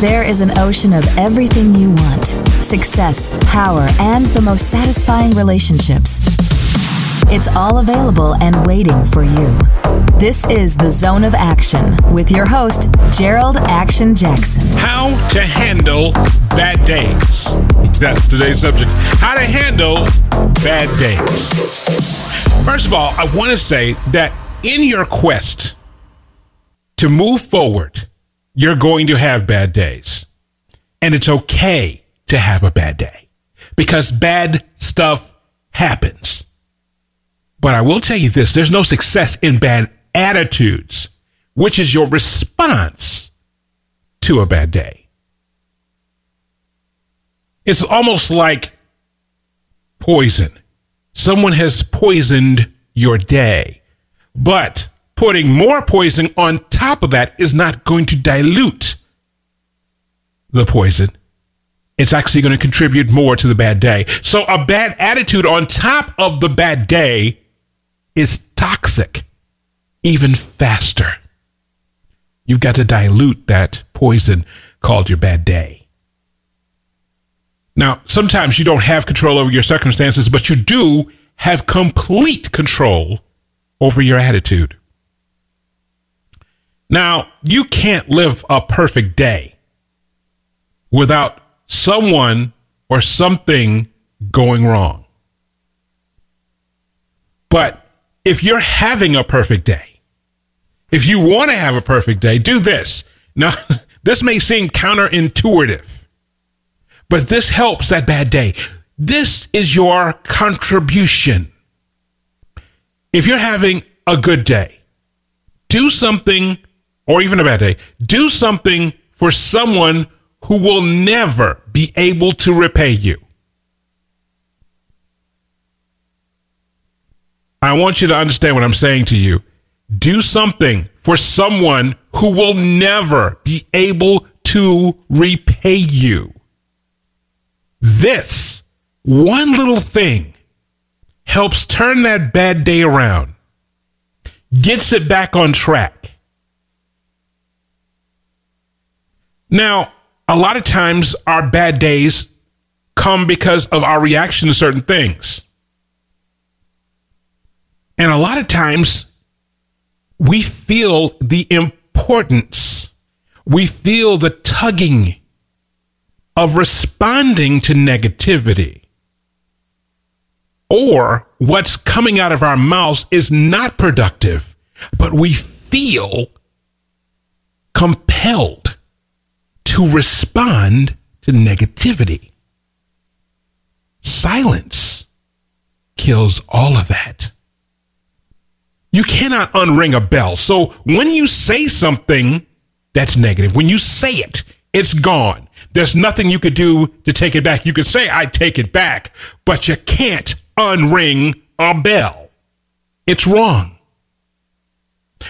There is an ocean of everything you want success, power, and the most satisfying relationships. It's all available and waiting for you. This is the Zone of Action with your host, Jerold Action Jackson. How to handle bad days. That's today's subject. How to handle bad days. First of all, I want to say that in your quest to move forward, you're going to have bad days. And it's okay to have a bad day because bad stuff happens. But I will tell you this there's no success in bad attitudes, which is your response to a bad day. It's almost like poison. Someone has poisoned your day, but putting more poison on top of that is not going to dilute the poison. It's actually going to contribute more to the bad day. So, a bad attitude on top of the bad day is toxic even faster. You've got to dilute that poison called your bad day. Now, sometimes you don't have control over your circumstances, but you do have complete control over your attitude. Now, you can't live a perfect day without someone or something going wrong. But if you're having a perfect day, if you want to have a perfect day, do this. Now, this may seem counterintuitive, but this helps that bad day. This is your contribution. If you're having a good day, do something, or even a bad day, do something for someone who will never be able to repay you. I want you to understand what I'm saying to you. Do something for someone who will never be able to repay you. This one little thing helps turn that bad day around, gets it back on track. Now, a lot of times our bad days come because of our reaction to certain things. And a lot of times we feel the importance, we feel the tugging of responding to negativity. Or what's coming out of our mouths is not productive, but we feel compelled to respond to negativity. Silence kills all of that. You cannot unring a bell. So when you say something that's negative, when you say it, it's gone. There's nothing you could do to take it back. You could say, I take it back, but you can't unring a bell. It's wrong.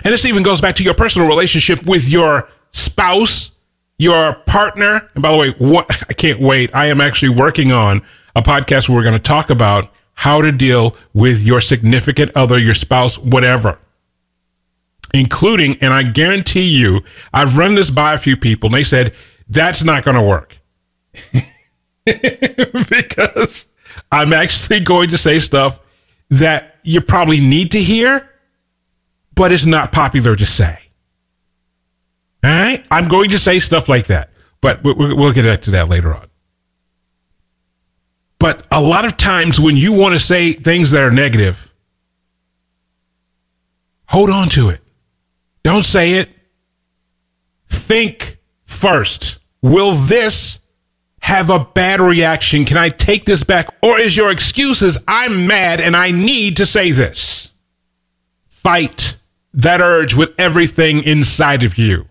And this even goes back to your personal relationship with your spouse, your partner. And by the way, what I can't wait. I am actually working on a podcast where we're going to talk about how to deal with your significant other, your spouse, whatever. Including, and I guarantee you, I've run this by a few people and they said, that's not going to work. because I'm actually going to say stuff that you probably need to hear, but it's not popular to say. All right? I'm going to say stuff like that, but we'll get back to that later on. But a lot of times when you want to say things that are negative, hold on to it. Don't say it. Think first. Will this have a bad reaction? Can I take this back? Or is your excuses, I'm mad and I need to say this? Fight that urge with everything inside of you.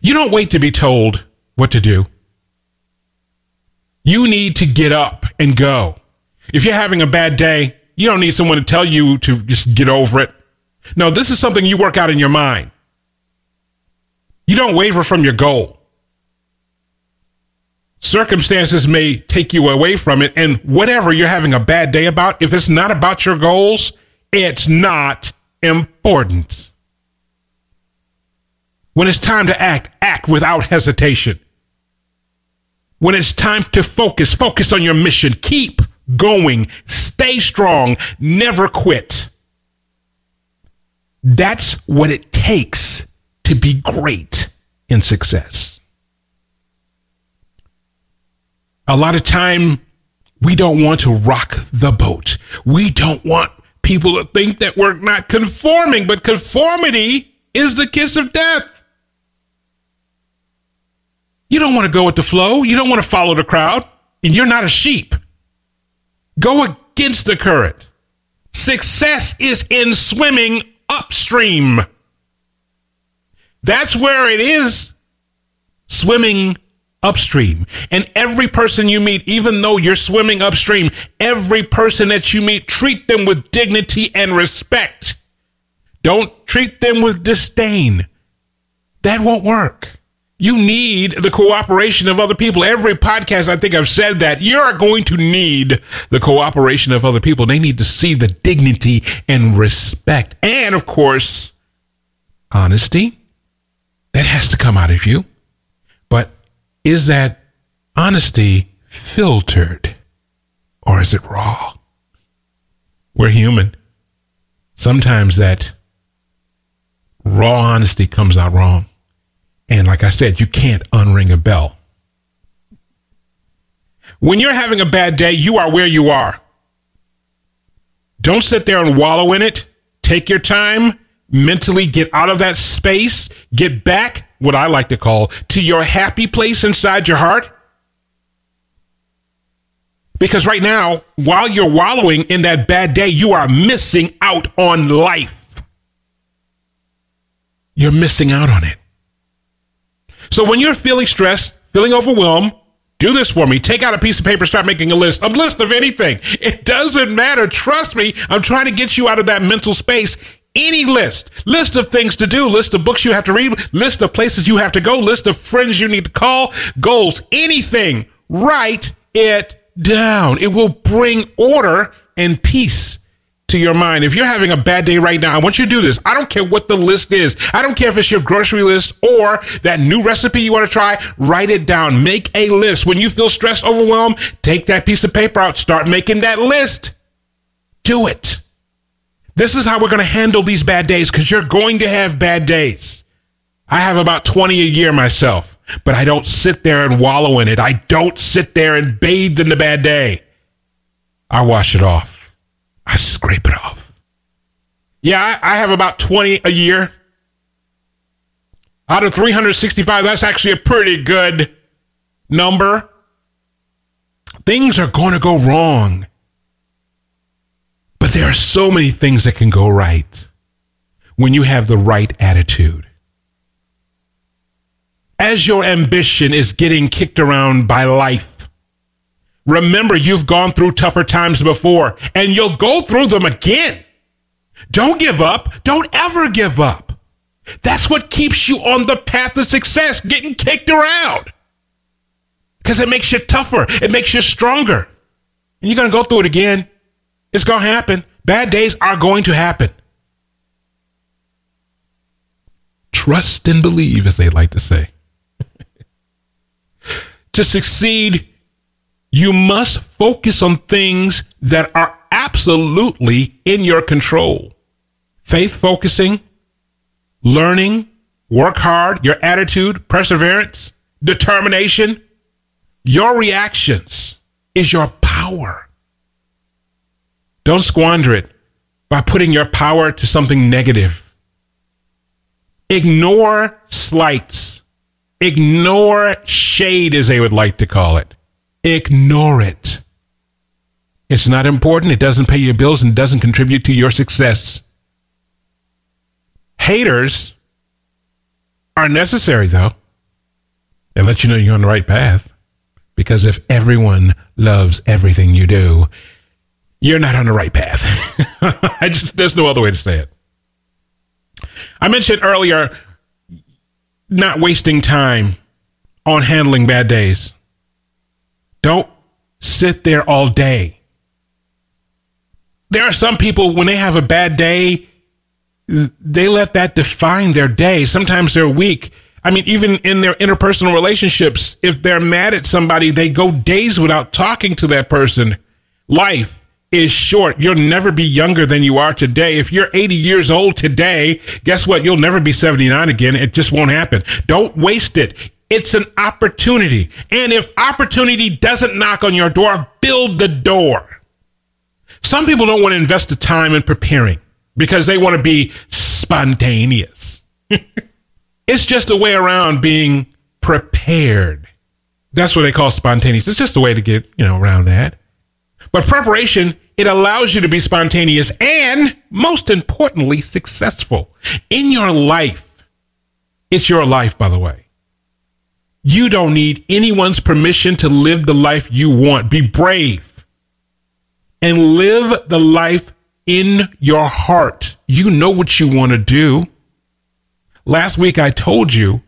You don't wait to be told what to do. You need to get up and go. If you're having a bad day, you don't need someone to tell you to just get over it. No, this is something you work out in your mind. You don't waver from your goal. Circumstances may take you away from it, and whatever you're having a bad day about, if it's not about your goals, it's not important. When it's time to act, act without hesitation. When it's time to focus, focus on your mission. Keep going. Stay strong. Never quit. That's what it takes to be great in success. A lot of time, we don't want to rock the boat. We don't want people to think that we're not conforming, but conformity is the kiss of death. You don't want to go with the flow. You don't want to follow the crowd. And you're not a sheep. Go against the current. Success is in swimming upstream. That's where it is. Swimming upstream. And every person you meet, even though you're swimming upstream, every person that you meet, treat them with dignity and respect. Don't treat them with disdain. That won't work. You need the cooperation of other people. Every podcast, I think I've said that you're going to need the cooperation of other people. They need to see the dignity and respect. And of course, honesty. That has to come out of you. But is that honesty filtered or is it raw? We're human. Sometimes that raw honesty comes out wrong. And like I said, you can't unring a bell. When you're having a bad day, you are where you are. Don't sit there and wallow in it. Take your time, mentally get out of that space, get back, what I like to call, to your happy place inside your heart. Because right now, while you're wallowing in that bad day, you are missing out on life. You're missing out on it. So when you're feeling stressed, feeling overwhelmed, do this for me. Take out a piece of paper, start making a list, a list of anything. It doesn't matter. Trust me. I'm trying to get you out of that mental space. Any list, list of things to do, list of books you have to read, list of places you have to go, list of friends you need to call, goals, anything. Write it down. It will bring order and peace to your mind. If you're having a bad day right now, I want you to do this. I don't care what the list is. I don't care if it's your grocery list or that new recipe you want to try. Write it down. Make a list. When you feel stressed, overwhelmed, take that piece of paper out. Start making that list. Do it. This is how we're going to handle these bad days because you're going to have bad days. I have about 20 a year myself, but I don't sit there and wallow in it. I don't sit there and bathe in the bad day. I wash it off. I scrape it off. Yeah, I, I have about 20 a year. Out of 365, that's actually a pretty good number. Things are going to go wrong. But there are so many things that can go right when you have the right attitude. As your ambition is getting kicked around by life, Remember, you've gone through tougher times before and you'll go through them again. Don't give up. Don't ever give up. That's what keeps you on the path of success, getting kicked around. Because it makes you tougher, it makes you stronger. And you're going to go through it again. It's going to happen. Bad days are going to happen. Trust and believe, as they like to say. to succeed, you must focus on things that are absolutely in your control. Faith focusing, learning, work hard, your attitude, perseverance, determination, your reactions is your power. Don't squander it by putting your power to something negative. Ignore slights. Ignore shade, as they would like to call it. Ignore it. It's not important. It doesn't pay your bills and doesn't contribute to your success. Haters are necessary, though. They let you know you're on the right path. Because if everyone loves everything you do, you're not on the right path. I just there's no other way to say it. I mentioned earlier not wasting time on handling bad days. Don't sit there all day. There are some people, when they have a bad day, they let that define their day, sometimes their week. I mean, even in their interpersonal relationships, if they're mad at somebody, they go days without talking to that person. Life is short. You'll never be younger than you are today. If you're 80 years old today, guess what? You'll never be 79 again. It just won't happen. Don't waste it. It's an opportunity. And if opportunity doesn't knock on your door, build the door. Some people don't want to invest the time in preparing because they want to be spontaneous. it's just a way around being prepared. That's what they call spontaneous. It's just a way to get, you know, around that. But preparation, it allows you to be spontaneous and most importantly, successful in your life. It's your life, by the way. You don't need anyone's permission to live the life you want. Be brave and live the life in your heart. You know what you want to do. Last week I told you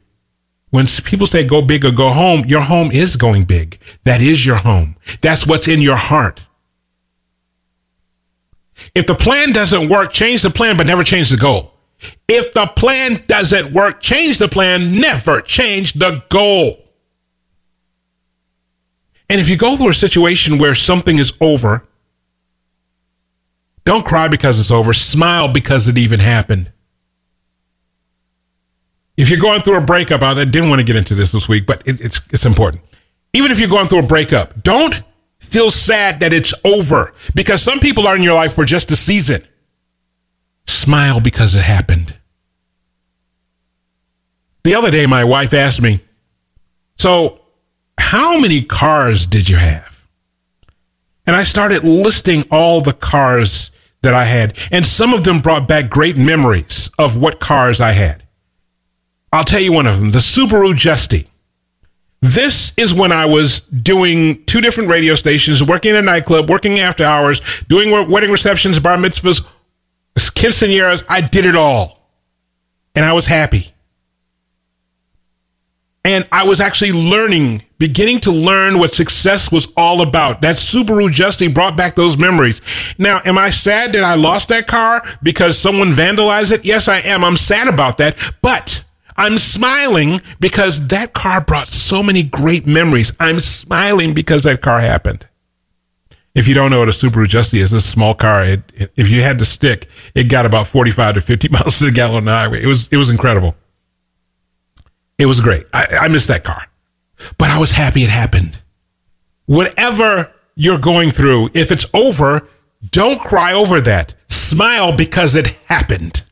when people say go big or go home, your home is going big. That is your home. That's what's in your heart. If the plan doesn't work, change the plan, but never change the goal. If the plan doesn't work, change the plan, never change the goal. And if you go through a situation where something is over, don't cry because it's over, smile because it even happened. If you're going through a breakup, I didn't want to get into this this week, but it, it's, it's important. Even if you're going through a breakup, don't feel sad that it's over because some people are in your life for just a season. Smile because it happened. The other day, my wife asked me, So, how many cars did you have? And I started listing all the cars that I had, and some of them brought back great memories of what cars I had. I'll tell you one of them the Subaru Justy. This is when I was doing two different radio stations, working in a nightclub, working after hours, doing wedding receptions, bar mitzvahs, quinceañeras. I did it all. And I was happy. And I was actually learning, beginning to learn what success was all about. That Subaru Justy brought back those memories. Now, am I sad that I lost that car because someone vandalized it? Yes, I am. I'm sad about that. But I'm smiling because that car brought so many great memories. I'm smiling because that car happened. If you don't know what a Subaru Justy is, it's a small car. It, it, if you had to stick, it got about 45 to 50 miles to the gallon on the highway. It was, it was incredible. It was great. I, I missed that car, but I was happy it happened. Whatever you're going through, if it's over, don't cry over that. Smile because it happened.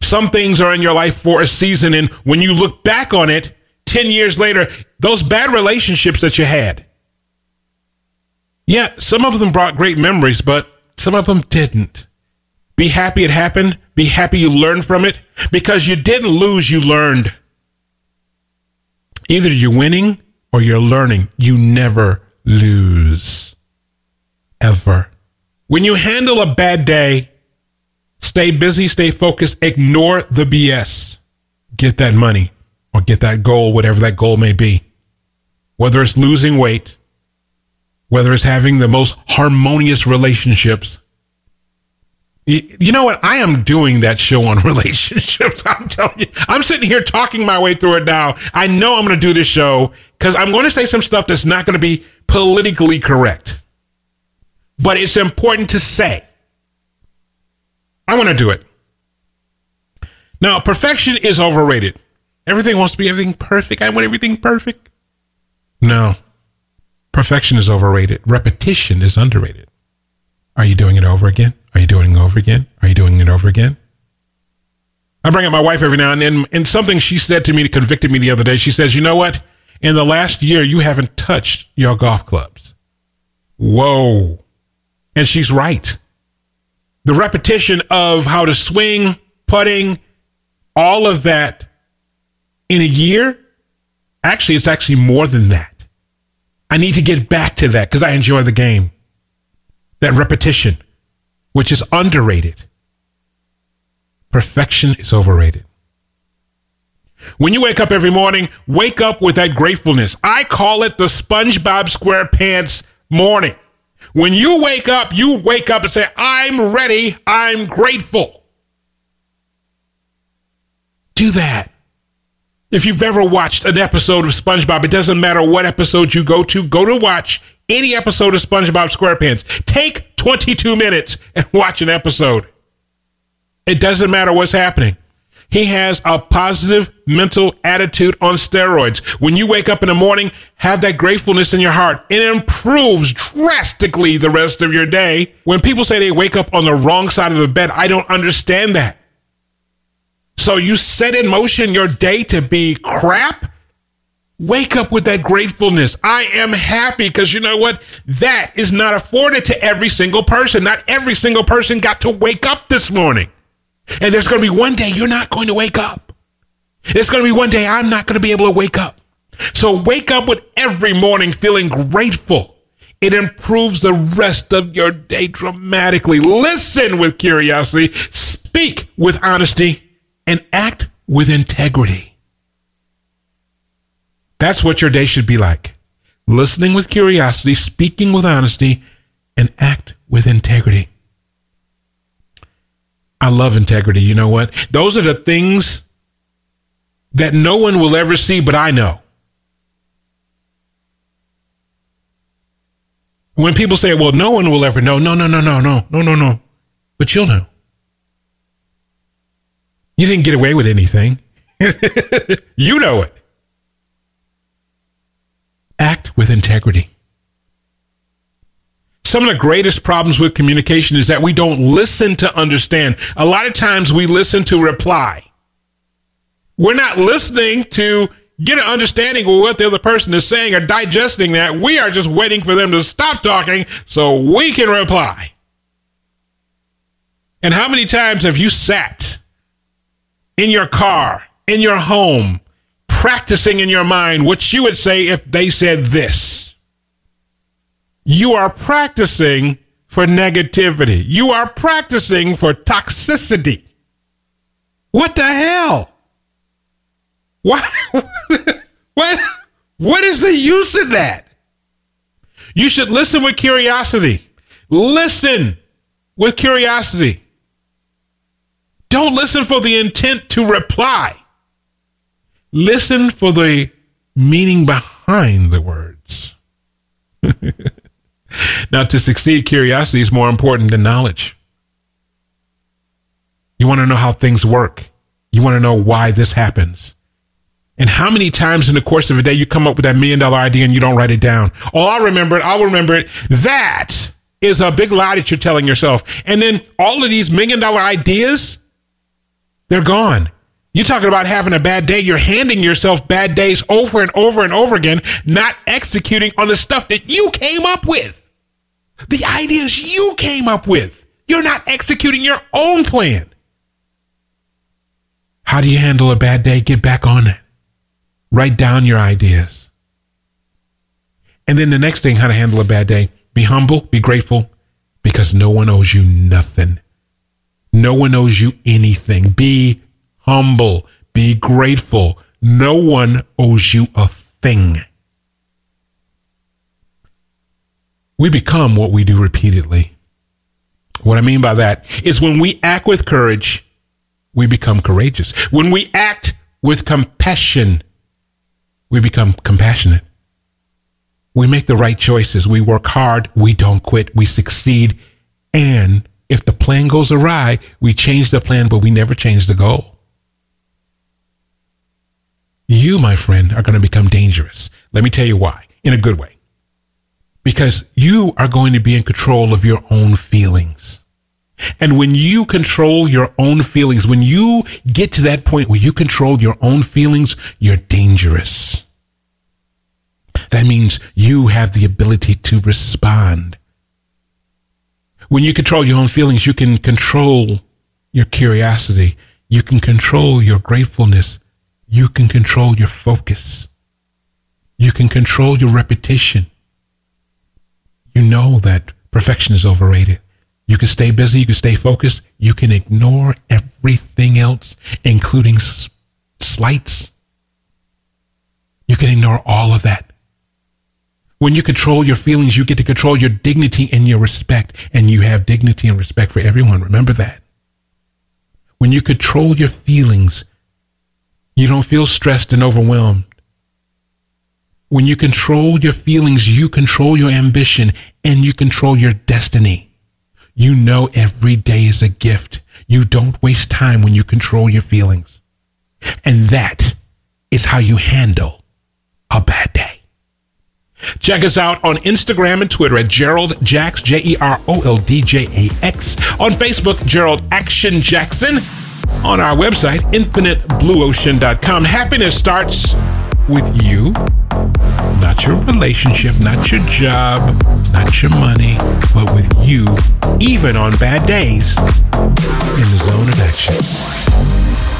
Some things are in your life for a season. And when you look back on it 10 years later, those bad relationships that you had, yeah, some of them brought great memories, but some of them didn't. Be happy it happened. Be happy you learned from it because you didn't lose, you learned. Either you're winning or you're learning. You never lose. Ever. When you handle a bad day, Stay busy, stay focused, ignore the BS. Get that money or get that goal, whatever that goal may be. Whether it's losing weight, whether it's having the most harmonious relationships. You know what? I am doing that show on relationships. I'm telling you, I'm sitting here talking my way through it now. I know I'm going to do this show because I'm going to say some stuff that's not going to be politically correct. But it's important to say I want to do it. Now, perfection is overrated. Everything wants to be everything perfect. I want everything perfect. No. Perfection is overrated. Repetition is underrated. Are you doing it over again? Are you doing it over again? Are you doing it over again? I bring up my wife every now and then, and something she said to me convicted me the other day. She says, You know what? In the last year, you haven't touched your golf clubs. Whoa. And she's right the repetition of how to swing, putting, all of that in a year, actually, it's actually more than that. I need to get back to that because I enjoy the game. That repetition, which is underrated. Perfection is overrated. When you wake up every morning, wake up with that gratefulness. I call it the SpongeBob SquarePants morning. When you wake up, you wake up and say, I'm ready. I'm grateful. do that. If you've ever watched an episode of SpongeBob, it doesn't matter what episode you go to, go to watch any episode of SpongeBob SquarePants. Take 22 minutes and watch an episode. It doesn't matter what's happening. He has a positive mental attitude on steroids. When you wake up in the morning, have that gratefulness in your heart. It improves drastically the rest of your day. When people say they wake up on the wrong side of the bed, I don't understand that. So you set in motion your day to be crap? Wake up with that gratefulness. I am happy because you know what? That is not afforded to every single person. Not every single person got to wake up this morning. And there's going to be one day you're not going to wake up. It's going to be one day I'm not going to be able to wake up. So wake up with every morning feeling grateful. It improves the rest of your day dramatically. Listen with curiosity, speak with honesty, and act with integrity. That's what your day should be like. Listening with curiosity, speaking with honesty, and act with integrity. I love integrity. You know what? Those are the things that no one will ever see, but I know. When people say, well, no one will ever know, no, no, no, no, no, no, no, no. But you'll know. You didn't get away with anything. you know it. Act with integrity some of the greatest problems with communication is that we don't listen to understand. A lot of times we listen to reply. We're not listening to get an understanding of what the other person is saying or digesting that. We are just waiting for them to stop talking so we can reply. And how many times have you sat in your car, in your home, practicing in your mind what you would say if they said this? you are practicing for negativity. You are practicing for toxicity. What the hell? What? what? What is the use of that? You should listen with curiosity. Listen with curiosity. Don't listen for the intent to reply. Listen for the meaning behind the words. Now, to succeed, curiosity is more important than knowledge. You want to know how things work. You want to know why this happens. And how many times in the course of a day you come up with that million dollar idea and you don't write it down? Oh, I'll remember it. I'll remember it. That is a big lie that you're telling yourself. And then all of these million dollar ideas, they're gone. You're talking about having a bad day. You're handing yourself bad days over and over and over again, not executing on the stuff that you came up with. The ideas you came up with. You're not executing your own plan. How do you handle a bad day? Get back on it. Write down your ideas. And then the next thing, how to handle a bad day. Be humble, be grateful, because no one owes you nothing. No one owes you anything. Be humble, be grateful. No one owes you a thing. we become what we do repeatedly. What I mean by that is when we act with courage, we become courageous. When we act with compassion, we become compassionate. We make the right choices. We work hard. We don't quit. We succeed. And if the plan goes awry, we change the plan, but we never change the goal. You, my friend, are going to become dangerous. Let me tell you why, in a good way because you are going to be in control of your own feelings. And when you control your own feelings, when you get to that point where you control your own feelings, you're dangerous. That means you have the ability to respond. When you control your own feelings, you can control your curiosity. You can control your gratefulness. You can control your focus. You can control your repetition you know that perfection is overrated. You can stay busy, you can stay focused, you can ignore everything else, including slights. You can ignore all of that. When you control your feelings, you get to control your dignity and your respect, and you have dignity and respect for everyone. Remember that. When you control your feelings, You don't feel stressed and overwhelmed. When you control your feelings, you control your ambition and you control your destiny. You know every day is a gift. You don't waste time when you control your feelings. And that is how you handle a bad day. Check us out on Instagram and Twitter at Jerold Jax, J E R O L D J A X. On Facebook, Jerold Action Jackson. On our website, infiniteblueocean.com. Happiness starts with you, not your relationship, not your job, not your money, but with you, even on bad days, in the zone of action.